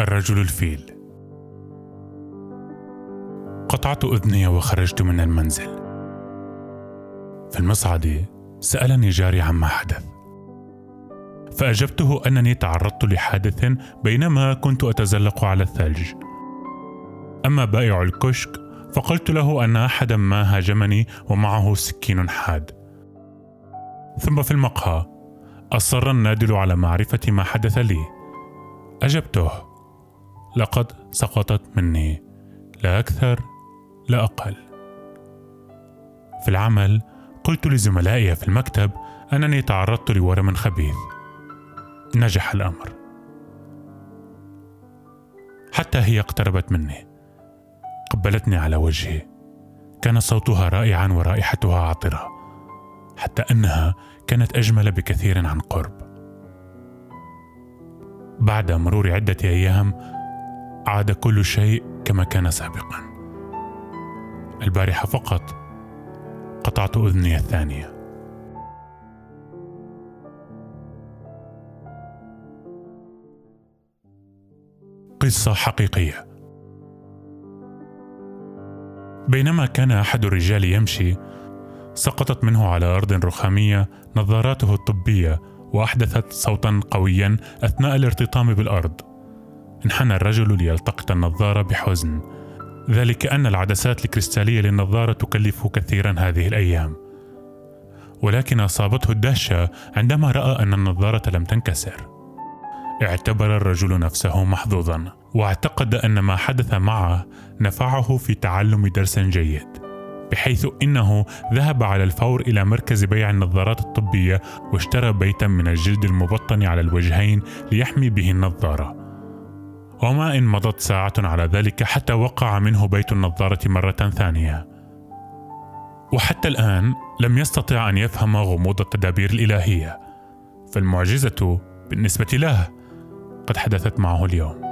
الرجل الفيل. قطعت أذني وخرجت من المنزل. في المصعد سألني جاري عما حدث. فأجبته أنني تعرضت لحادث بينما كنت أتزلق على الثلج. أما بائع الكشك فقلت له أن أحدا ما هاجمني ومعه سكين حاد. ثم في المقهى أصر النادل على معرفة ما حدث لي. أجبته لقد سقطت مني لا أكثر لا أقل. في العمل قلت لزملائي في المكتب أنني تعرضت لورم خبيث. نجح الأمر. حتى هي اقتربت مني. قبلتني على وجهي. كان صوتها رائعا ورائحتها عطرة. حتى أنها كانت أجمل بكثير عن قرب. بعد مرور عدة أيام عاد كل شيء كما كان سابقا. البارحة فقط. قطعت أذني الثانية. قصة حقيقية. بينما كان أحد الرجال يمشي سقطت منه على أرض رخامية نظاراته الطبية وأحدثت صوتا قويا أثناء الارتطام بالأرض. انحنى الرجل ليلتقط النظارة بحزن. ذلك أن العدسات الكريستالية للنظارة تكلف كثيرا هذه الأيام. ولكن أصابته الدهشة عندما رأى أن النظارة لم تنكسر. اعتبر الرجل نفسه محظوظا واعتقد أن ما حدث معه نفعه في تعلم درس جيد بحيث إنه ذهب على الفور إلى مركز بيع النظارات الطبية واشترى بيتا من الجلد المبطن على الوجهين ليحمي به النظارة. وما إن مضت ساعة على ذلك حتى وقع منه بيت النظارة مرة ثانية. وحتى الآن لم يستطع أن يفهم غموض التدابير الإلهية فالمعجزة بالنسبة له قد حدثت معه اليوم.